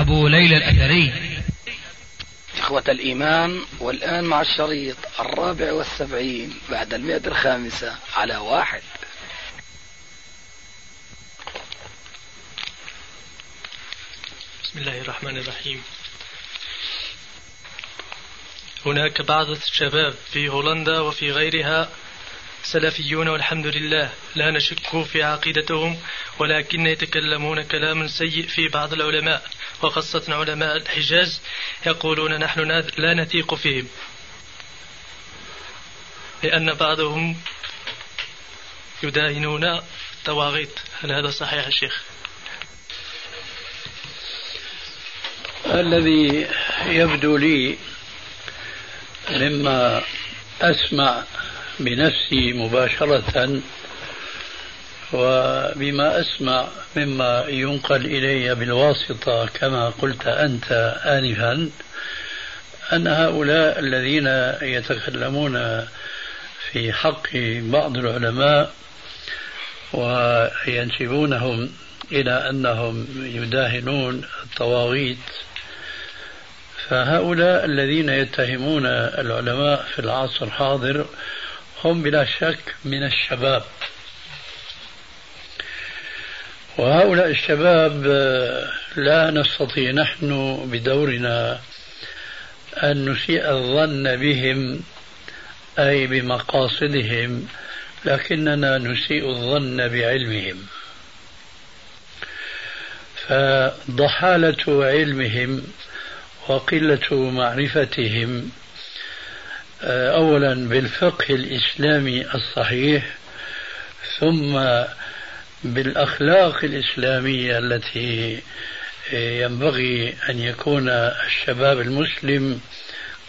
أبو ليلى الأثري. إخوة الإيمان والآن مع الشريط الرابع والسبعين بعد المئة الخامسة على واحد. بسم الله الرحمن الرحيم. هناك بعض الشباب في هولندا وفي غيرها سلفيون والحمد لله. لا نشك في عقيدتهم ولكن يتكلمون كلام سيء في بعض العلماء. وخاصة علماء الحجاز يقولون نحن لا نثيق فيهم. لأن بعضهم يداهنون الطواغيت هل هذا صحيح يا شيخ؟ الذي يبدو لي مما أسمع بنفسي مباشرة وبما أسمع مما ينقل إلي بالواسطة كما قلت أنت آنفا أن هؤلاء الذين يتكلمون في حق بعض العلماء وينسبونهم إلى أنهم يداهنون الطواغيت فهؤلاء الذين يتهمون العلماء في العصر الحاضر هم بلا شك من الشباب. وهؤلاء الشباب لا نستطيع نحن بدورنا أن نسيء الظن بهم أي بمقاصدهم لكننا نسيء الظن بعلمهم. فضحالة علمهم وقلة معرفتهم أولا بالفقه الإسلامي الصحيح ثم بالأخلاق الإسلامية التي ينبغي أن يكون الشباب المسلم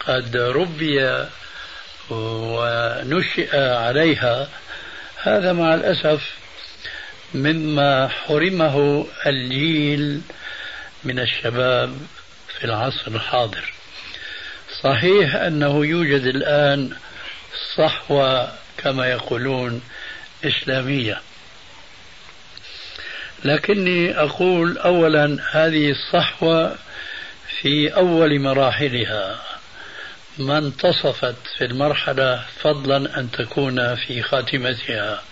قد ربي ونشئ عليها. هذا مع الأسف مما حرمه الجيل من الشباب في العصر الحاضر. صحيح أنه يوجد الآن صحوة كما يقولون إسلامية. لكني أقول أولا هذه الصحوة في أول مراحلها. ما انتصفت في المرحلة فضلا أن تكون في خاتمتها.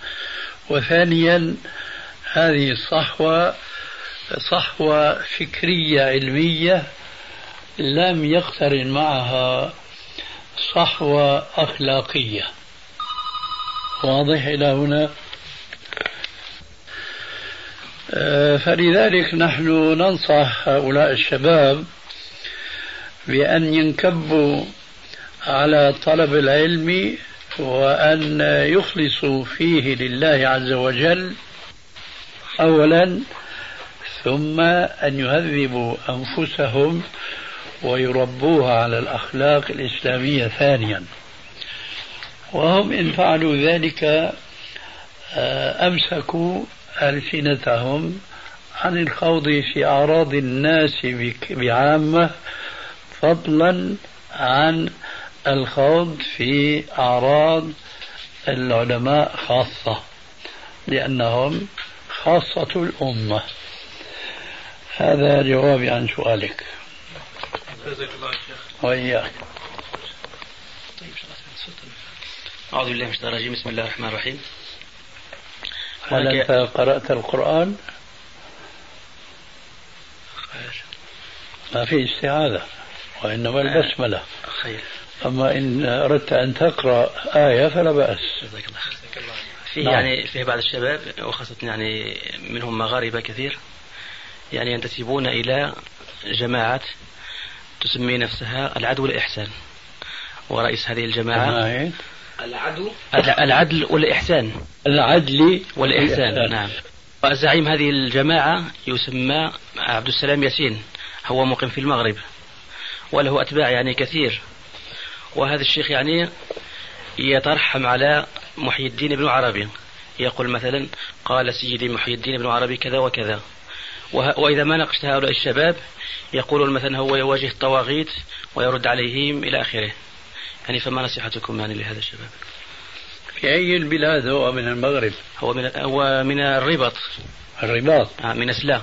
وثانيا هذه الصحوة صحوة فكرية علمية لم يقترن معها صحوة أخلاقية. واضح إلى هنا؟ آه، فلذلك نحن ننصح هؤلاء الشباب بأن ينكبوا على طلب العلم وأن يخلصوا فيه لله عز وجل أولا ثم أن يهذبوا أنفسهم ويربوها على الأخلاق الإسلامية ثانيا. وهم إن فعلوا ذلك آه، أمسكوا ألسنتهم عن الخوض في أعراض الناس بعامة فضلا عن الخوض في أعراض العلماء خاصة لأنهم خاصة الأمة. هذا جوابي عن سؤالك. جزاك الله شيخ. وإياك. أعوذ بالله من الشيطان الرجيم. بسم الله الرحمن الرحيم. هل أنت قرأت القرآن؟ ما في استعاذة وإنما البسملة. خير. أما إن أردت أن تقرأ آية فلا بأس. جزاك الله فيه نعم. يعني فيه بعض الشباب وخاصة يعني منهم مغاربة كثير يعني ينتسبون إلى جماعات تسمي نفسها العدو والإحسان. ورئيس هذه الجماعة العدو. العدل والإحسان. العدل والإحسان. نعم. وزعيم هذه الجماعة يسمى عبد السلام ياسين. هو مقيم في المغرب. وله أتباع يعني كثير. وهذا الشيخ يعني يترحم على محي الدين بن عربي. يقول مثلا قال سيدي محي الدين بن عربي كذا وكذا. وإذا ما ناقشت هؤلاء الشباب يقولون مثلا هو يواجه الطواغيت ويرد عليهم إلى آخره. يعني فما نصيحتكم يعني لهذا الشباب؟ في أي البلاد هو من المغرب؟ هو من هو من الرباط. الرباط. آه من سلا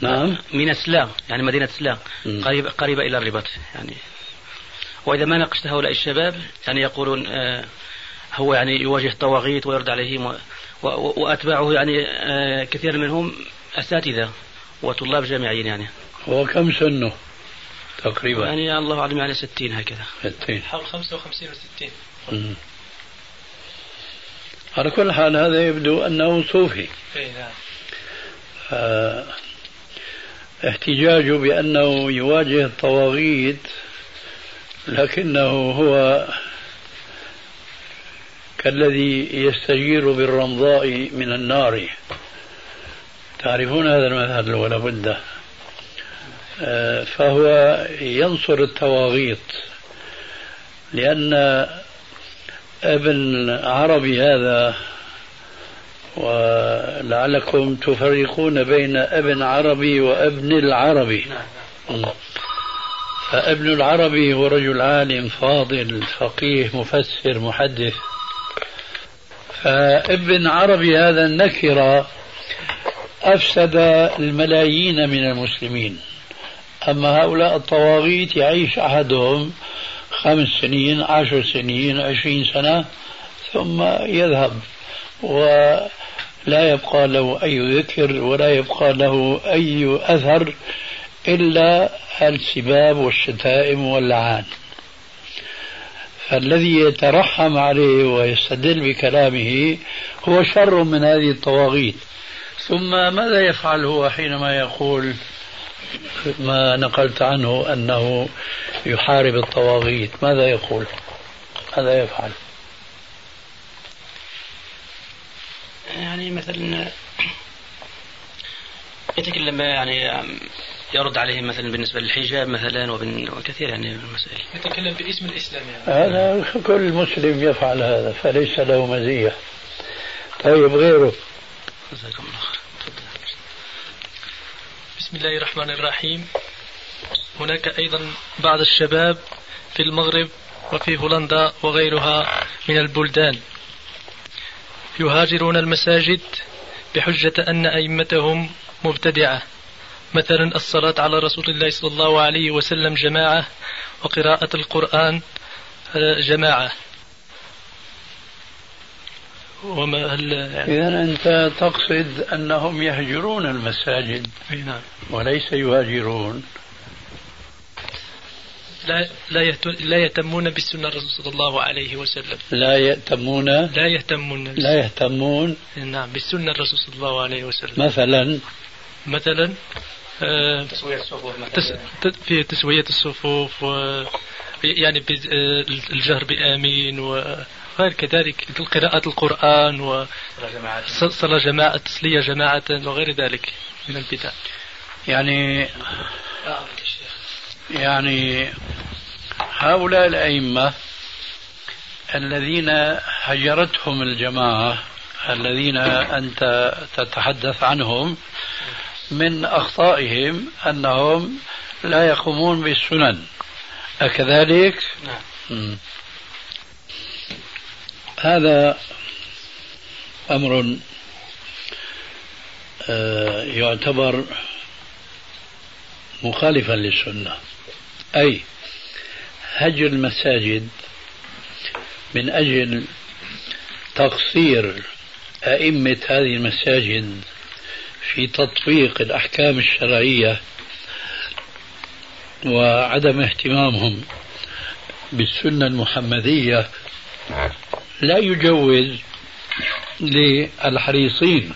نعم. من سلا يعني مدينة سلا قريبة قريبة إلى الرباط يعني. وإذا ما ناقشت هؤلاء الشباب يعني يقولون آه هو يعني يواجه طواغيت ويرد عليهم وأتباعه يعني آه كثير منهم أساتذة. وطلاب جامعيين يعني. هو كم سنه تقريبا؟ يعني الله أعلم يعني 60 هكذا. 60 حول 55 و 60 على كل حال هذا يبدو أنه صوفي. اي نعم. آه احتجاجه بأنه يواجه الطواغيت لكنه هو كالذي يستجير بالرمضاء من النار. تعرفون هذا المثل ولا بد. آه، فهو ينصر الطواغيت لأن ابن عربي هذا ولعلكم تفرقون بين ابن عربي وابن العربي. فابن العربي هو رجل عالم فاضل فقيه مفسر محدث. فابن عربي هذا النكرة أفسد الملايين من المسلمين. أما هؤلاء الطواغيت يعيش أحدهم خمس سنين عشر سنين عشرين سنة ثم يذهب ولا يبقى له أي ذكر ولا يبقى له أي أثر إلا السباب والشتائم واللعان. فالذي يترحم عليه ويستدل بكلامه هو شر من هذه الطواغيت. ثم ماذا يفعل هو حينما يقول ما نقلت عنه أنه يحارب الطواغيت؟ ماذا يقول؟ ماذا يفعل؟ يعني مثلا يتكلم يعني يرد عليهم مثلا بالنسبة للحجاب مثلا وكثير يعني من المسائل. يتكلم باسم الإسلام يعني. هذا كل مسلم يفعل هذا فليس له مزية. طيب غيره. جزاكم الله خير. بسم الله الرحمن الرحيم. هناك أيضا بعض الشباب في المغرب وفي هولندا وغيرها من البلدان. يهاجرون المساجد بحجة أن أئمتهم مبتدعة. مثلا الصلاة على رسول الله صلى الله عليه وسلم جماعة وقراءة القرآن جماعة. وما هل يعني إذا أنت تقصد أنهم يهجرون المساجد نعم. وليس يهاجرون. لا لا لا يهتمون بالسنة الرسول صلى الله عليه وسلم. لا يهتمون. لا يهتمون. لا يهتمون. نعم بالسنة الرسول صلى الله عليه وسلم. مثلا. مثلا آه تسوية الصفوف مثلا. في تسوية الصفوف و يعني آه، الجهر بآمين وغير كذلك قراءة القرآن وصلاة جماعة. تسلية جماعة وغير ذلك من البدع. يعني يعني هؤلاء الأئمة الذين هجرتهم الجماعة الذين أنت تتحدث عنهم من أخطائهم أنهم لا يقومون بالسنن. أكذلك؟ نعم. هذا أمر آه، يعتبر مخالفا للسنة. أي هجر المساجد من أجل تقصير أئمة هذه المساجد في تطبيق الأحكام الشرعية وعدم اهتمامهم بالسنة المحمدية. لا يجوز للحريصين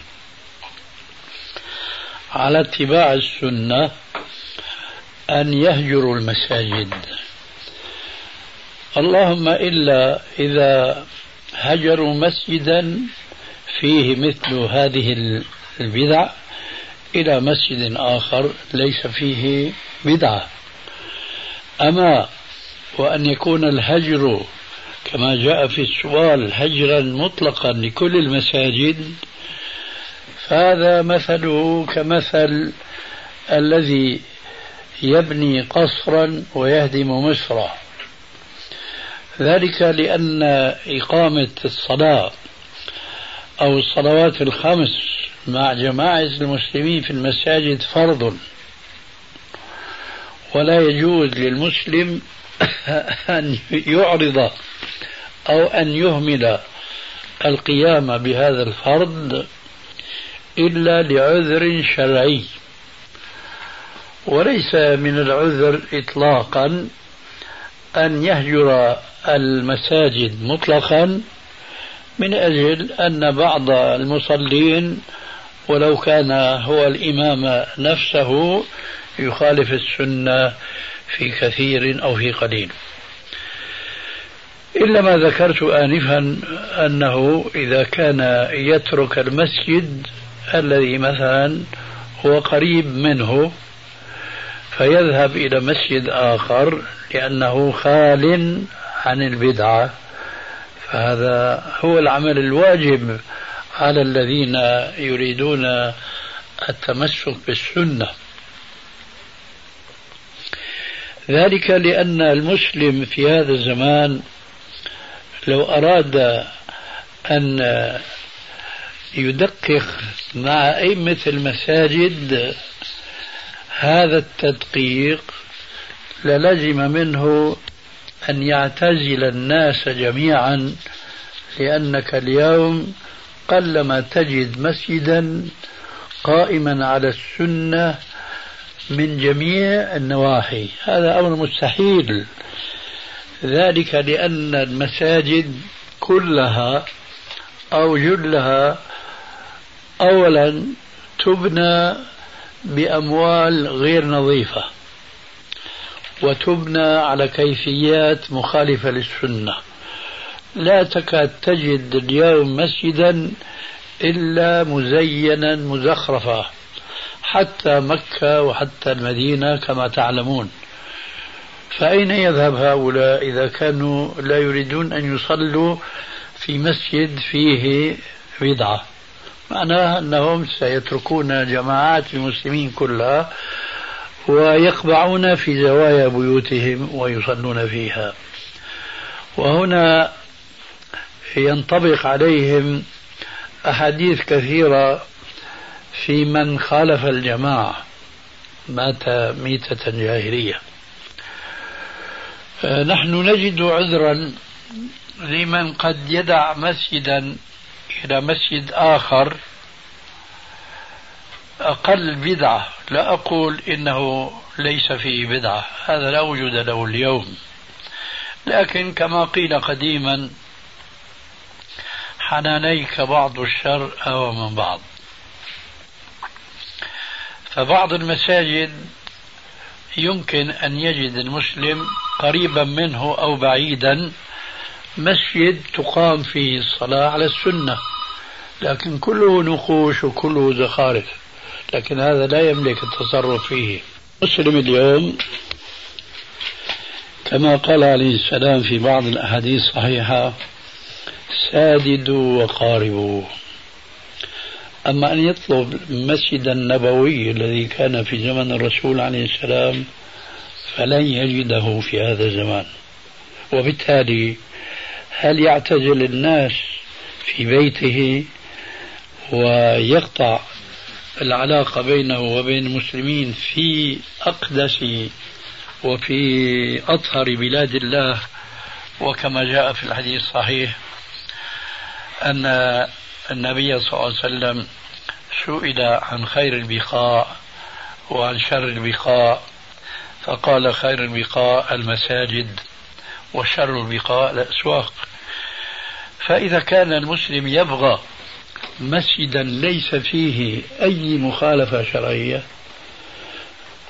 على اتباع السنة أن يهجروا المساجد. اللهم إلا إذا هجروا مسجدا فيه مثل هذه البدع إلى مسجد آخر ليس فيه بدعة. أما وأن يكون الهجر كما جاء في السؤال هجرا مطلقا لكل المساجد فهذا مثله كمثل الذي يبني قصرا ويهدم مصرا. ذلك لأن إقامة الصلاة أو الصلوات الخمس مع جماعة المسلمين في المساجد فرض. ولا يجوز للمسلم أن يعرض أو أن يهمل القيام بهذا الفرض إلا لعذر شرعي. وليس من العذر إطلاقا أن يهجر المساجد مطلقا من أجل أن بعض المصلين ولو كان هو الإمام نفسه يخالف السنة في كثير أو في قليل. إلا ما ذكرت آنفا أنه إذا كان يترك المسجد الذي مثلا هو قريب منه فيذهب إلى مسجد آخر لأنه خال عن البدعة. فهذا هو العمل الواجب على الذين يريدون التمسك بالسنة. ذلك لأن المسلم في هذا الزمان لو أراد أن يدقق مع أئمة المساجد هذا التدقيق للزم منه أن يعتزل الناس جميعا لأنك اليوم قلما تجد مسجدا قائما على السنة من جميع النواحي. هذا أمر مستحيل. ذلك لأن المساجد كلها أو جلها أولا تبنى بأموال غير نظيفة وتبنى على كيفيات مخالفة للسنة. لا تكاد تجد اليوم مسجدا إلا مزينا مزخرفا حتى مكة وحتى المدينة كما تعلمون. فأين يذهب هؤلاء إذا كانوا لا يريدون أن يصلوا في مسجد فيه بدعة معناها أنهم سيتركون جماعات المسلمين كلها ويقبعون في زوايا بيوتهم ويصلون فيها. وهنا ينطبق عليهم أحاديث كثيرة في من خالف الجماعة. مات ميتة جاهلية. نحن نجد عذرا لمن قد يدع مسجدا إلى مسجد آخر. أقل بدعة. لا أقول إنه ليس فيه بدعة. هذا لا وجود له اليوم. لكن كما قيل قديما حنانيك بعض الشر أو من بعض. فبعض المساجد يمكن أن يجد المسلم قريبا منه أو بعيدا مسجد تقام فيه الصلاة على السنة لكن كله نقوش وكله زخارف لكن هذا لا يملك التصرف فيه. مسلم اليوم كما قال عليه السلام في بعض الأحاديث الصحيحة ساددوا وقاربوا. أما أن يطلب المسجد النبوي الذي كان في زمن الرسول عليه السلام فلن يجده في هذا الزمان. وبالتالي هل يعتزل الناس في بيته ويقطع العلاقة بينه وبين المسلمين في أقدس وفي أطهر بلاد الله؟ وكما جاء في الحديث الصحيح أن النبي صلى الله عليه وسلم سئل عن خير البقاء وعن شر البقاء فقال خير البقاء المساجد وشر البقاء الأسواق. فإذا كان المسلم يبغى مسجدا ليس فيه أي مخالفة شرعية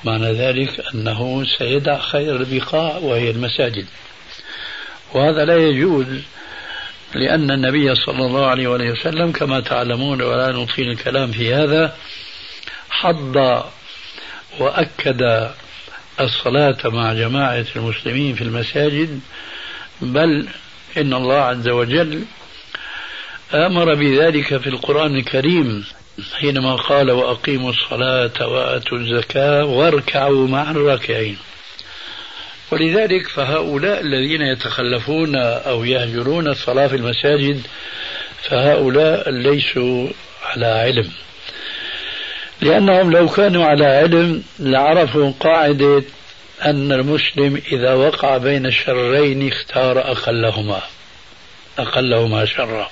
معنى ذلك أنه سيدع خير البقاع وهي المساجد. وهذا لا يجوز لأن النبي صلى الله عليه وسلم كما تعلمون ولا نطيل الكلام في هذا حض وأكد الصلاة مع جماعة المسلمين في المساجد بل إن الله عز وجل أمر بذلك في القرآن الكريم حينما قال وأقيموا الصلاة وآتوا الزكاة واركعوا مع الراكعين ولذلك فهؤلاء الذين يتخلفون أو يهجرون الصلاة في المساجد فهؤلاء ليسوا على علم. لأنهم لو كانوا على علم لعرفوا قاعدة أن المسلم إذا وقع بين الشرين اختار أقلهما أقلهما شرا.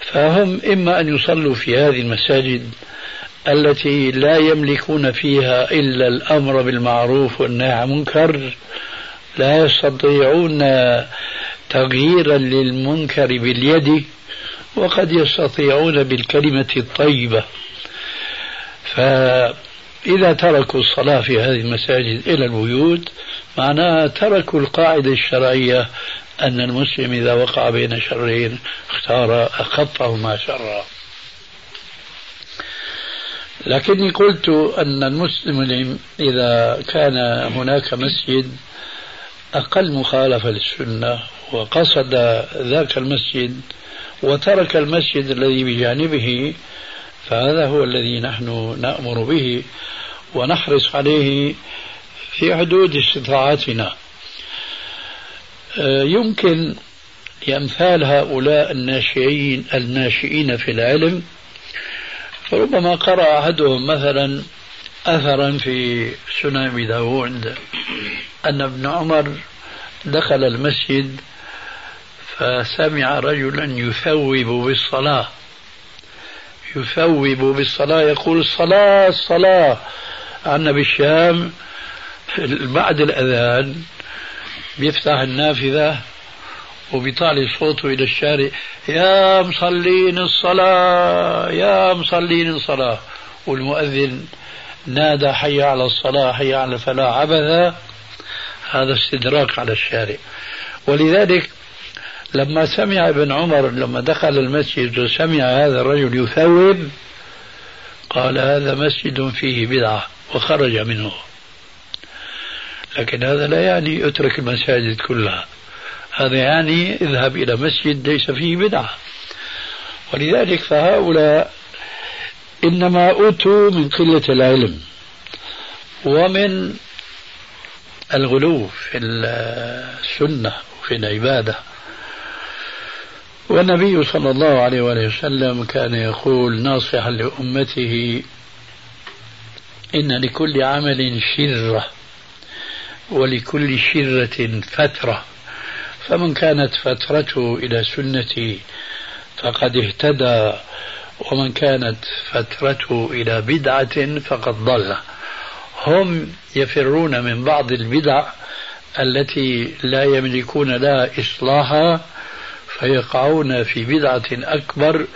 فهم إما أن يصلوا في هذه المساجد التي لا يملكون فيها إلا الأمر بالمعروف والنهي عن المنكر لا يستطيعون تغييرا للمنكر باليد وقد يستطيعون بالكلمة الطيبة. فإذا تركوا الصلاة في هذه المساجد إلى البيوت معناها تركوا القاعدة الشرعية أن المسلم إذا وقع بين شرين اختار أخفهما شرا. لكني قلت أن المسلم إذا كان هناك مسجد أقل مخالفة للسنة وقصد ذاك المسجد وترك المسجد الذي بجانبه فهذا هو الذي نحن نأمر به ونحرص عليه في حدود استطاعتنا. آه، يمكن لأمثال هؤلاء الناشئين الناشئين في العلم فربما قرأ أحدهم مثلا أثرا في سنن أبي داود أن ابن عمر دخل المسجد فسمع رجلا يثوب بالصلاة. يثوب بالصلاة يقول الصلاة الصلاة عندنا بالشام بعد الأذان بيفتح النافذة وبيطالع صوته إلى الشارع يا مصلين الصلاة يا مصلين الصلاة. والمؤذن نادى حي على الصلاة حي على الفلاح عبثا. هذا استدراك على الشارع. ولذلك لما سمع ابن عمر لما دخل المسجد وسمع هذا الرجل يثوب قال هذا مسجد فيه بدعة وخرج منه. لكن هذا لا يعني اترك المساجد كلها. هذا يعني اذهب إلى مسجد ليس فيه بدعة. ولذلك فهؤلاء إنما أوتوا من قلة العلم ومن الغلو في السنة وفي العبادة. والنبي صلى الله عليه وآله وسلم كان يقول ناصحا لأمته إن لكل عمل شرة ولكل شرة فترة. فمن كانت فترته إلى سنتي فقد اهتدى ومن كانت فترته إلى بدعة فقد ضل. هم يفرون من بعض البدع التي لا يملكون لها إصلاحا فيقعون في بدعة أكبر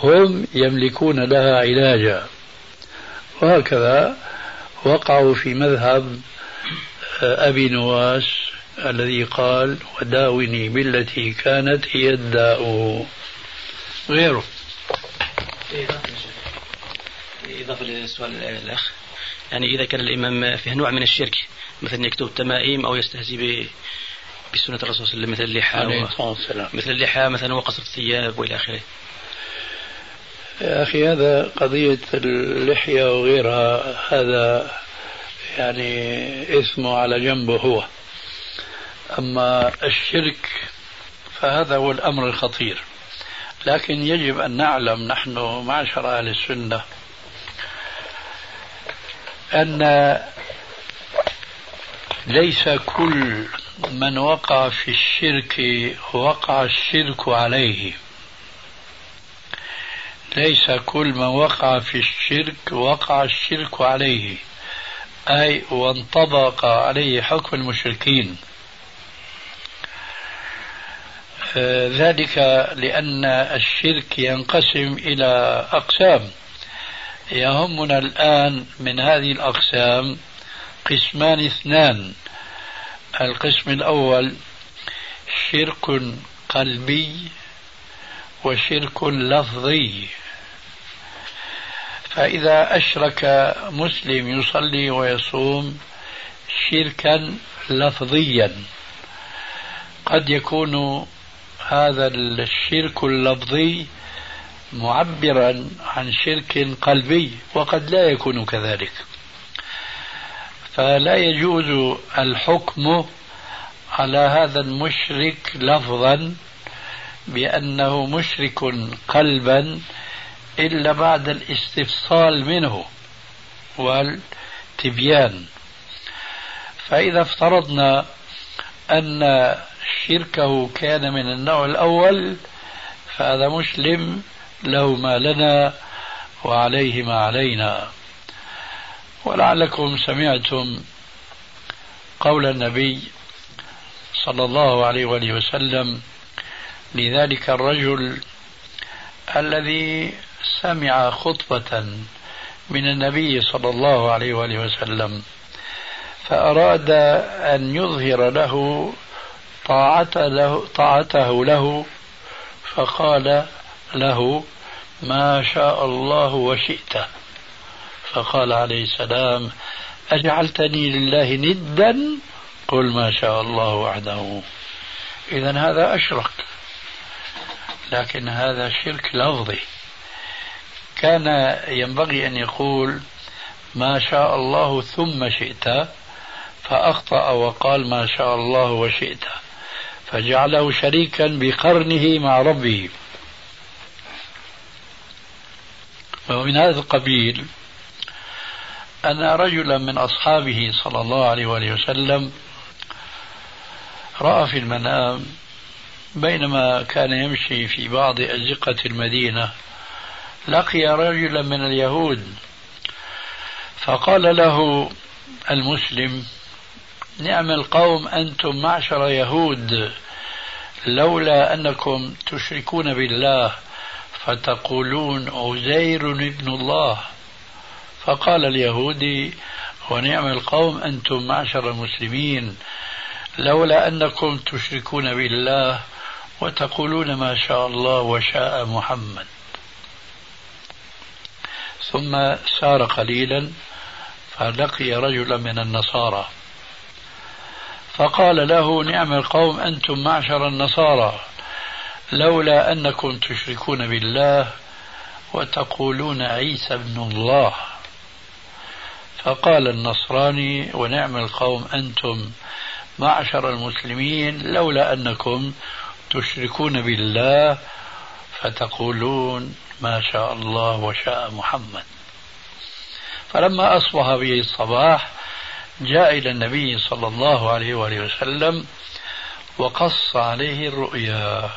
هم يملكون لها علاجا. وهكذا وقعوا في مذهب أبي نواس الذي قال وداوني بالتي كانت هي الداء. غيره. إضافة لسؤال الأخ. يعني إذا كان الإمام فيه نوع من الشرك مثلا يكتب تمائم أو يستهزي بسنة الرسول صلى الله عليه وسلم مثل اللحى. مثل اللحى مثلا وقصر الثياب وإلى آخره. يا أخي هذا قضية اللحية وغيرها هذا يعني اسمه على جنبه هو. أما الشرك فهذا هو الأمر الخطير. لكن يجب أن نعلم نحن معشر أهل السنة أن ليس كل من وقع في الشرك وقع الشرك عليه. ليس كل من وقع في الشرك وقع الشرك عليه. أي وانطبق عليه حكم المشركين. ذلك لأن الشرك ينقسم إلى أقسام. يهمنا الآن من هذه الأقسام قسمان اثنان. القسم الأول شرك قلبي وشرك لفظي. فإذا أشرك مسلم يصلي ويصوم شركا لفظيا قد يكون هذا الشرك اللفظي معبرا عن شرك قلبي وقد لا يكون كذلك. فلا يجوز الحكم على هذا المشرك لفظا بأنه مشرك قلبا إلا بعد الاستفصال منه والتبيان. فإذا افترضنا أن شركه كان من النوع الأول فهذا مسلم له ما لنا وعليه ما علينا. ولعلكم سمعتم قول النبي صلى الله عليه وآله وسلم لذلك الرجل الذي سمع خطبة من النبي صلى الله عليه وآله وسلم فأراد أن يظهر له طاعته له, طاعته له فقال له ما شاء الله وشئت. فقال عليه السلام أجعلتني لله ندا؟ قل ما شاء الله وحده. إذا هذا أشرك لكن هذا شرك لفظي. كان ينبغي أن يقول ما شاء الله ثم شئت. فأخطأ وقال ما شاء الله وشئت. فجعله شريكا بقرنه مع ربه. ومن هذا القبيل أن رجلا من أصحابه صلى الله عليه وآله وسلم رأى في المنام بينما كان يمشي في بعض أزقة المدينة لقي رجلا من اليهود فقال له المسلم نعم القوم أنتم معشر يهود. لولا أنكم تشركون بالله فتقولون عزير ابن الله. فقال اليهودي ونعم القوم أنتم معشر المسلمين. لولا أنكم تشركون بالله وتقولون ما شاء الله وشاء محمد. ثم سار قليلا فلقي رجلا من النصارى. فقال له نعم القوم أنتم معشر النصارى لولا أنكم تشركون بالله وتقولون عيسى ابن الله. فقال النصراني ونعم القوم أنتم معشر المسلمين لولا أنكم تشركون بالله فتقولون ما شاء الله وشاء محمد. فلما أصبح به الصباح جاء إلى النبي صلى الله عليه وآله وسلم وقص عليه الرؤيا.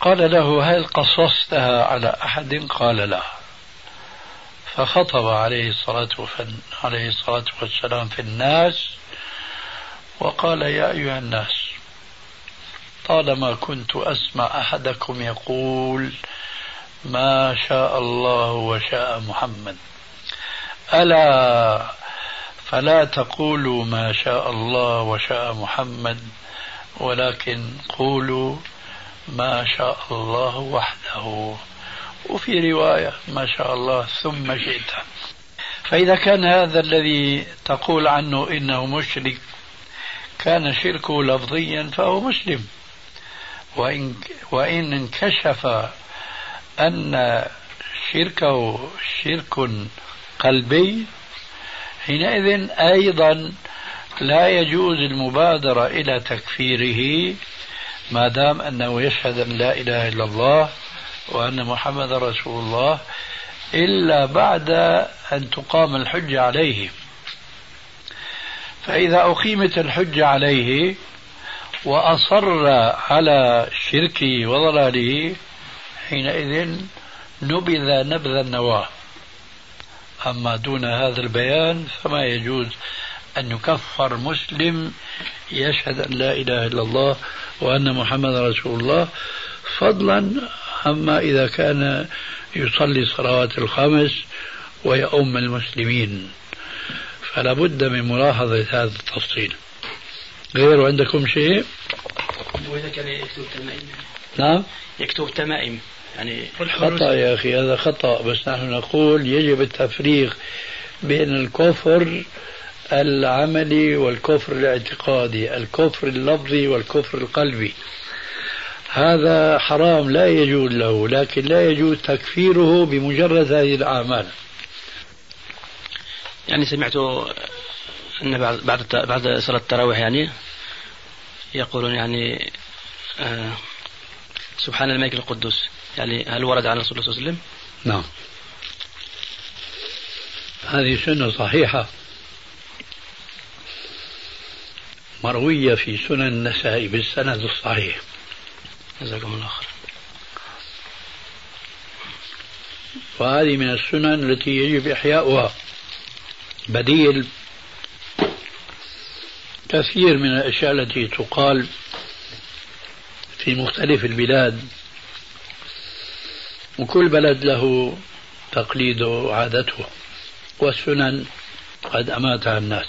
قال له هل قصصتها على أحد؟ قال لا. فخطب عليه الصلاة عليه الصلاة والسلام في الناس وقال يا أيها الناس طالما كنت أسمع أحدكم يقول ما شاء الله وشاء محمد ألا فلا تقولوا ما شاء الله وشاء محمد ولكن قولوا ما شاء الله وحده. وفي رواية ما شاء الله ثم شئت. فإذا كان هذا الذي تقول عنه إنه مشرك كان شركه لفظيا فهو مسلم. وإن, وإن انكشف أن شركه شرك قلبي حينئذ أيضا لا يجوز المبادرة إلى تكفيره ما دام أنه يشهد أن لا إله إلا الله وأن محمد رسول الله إلا بعد أن تقام الحجة عليه. فإذا أقيمت الحجة عليه وأصر على شركه وضلاله حينئذ نبذ نبذ النواة. أما دون هذا البيان فما يجوز أن يكفر مسلم يشهد أن لا إله إلا الله وأن محمد رسول الله فضلا. أما إذا كان يصلي الصلوات الخمس ويؤم المسلمين فلا بد من ملاحظة هذا التفصيل. غير عندكم شيء؟ وإذا كان يكتب تمائم. نعم؟ يكتب تمائم. يعني خطأ يا أخي هذا خطأ. بس نحن نقول يجب التفريق بين الكفر العملي والكفر الاعتقادي الكفر اللفظي والكفر القلبي. هذا حرام لا يجوز له لكن لا يجوز تكفيره بمجرد هذه الأعمال. يعني سمعت أن بعد بعد بعد صلاة التراويح يعني يقولون يعني آه سبحان الملك القدوس. يعني هل ورد عن رسول الله صلى الله عليه وسلم؟ نعم. هذه سنة صحيحة. مروية في سنن النسائي بالسند الصحيح. جزاكم الله خير. وهذه من السنن التي يجب إحياؤها. بديل كثير من الأشياء التي تقال في مختلف البلاد. وكل بلد له تقليده وعادته. والسنن قد أماتها الناس.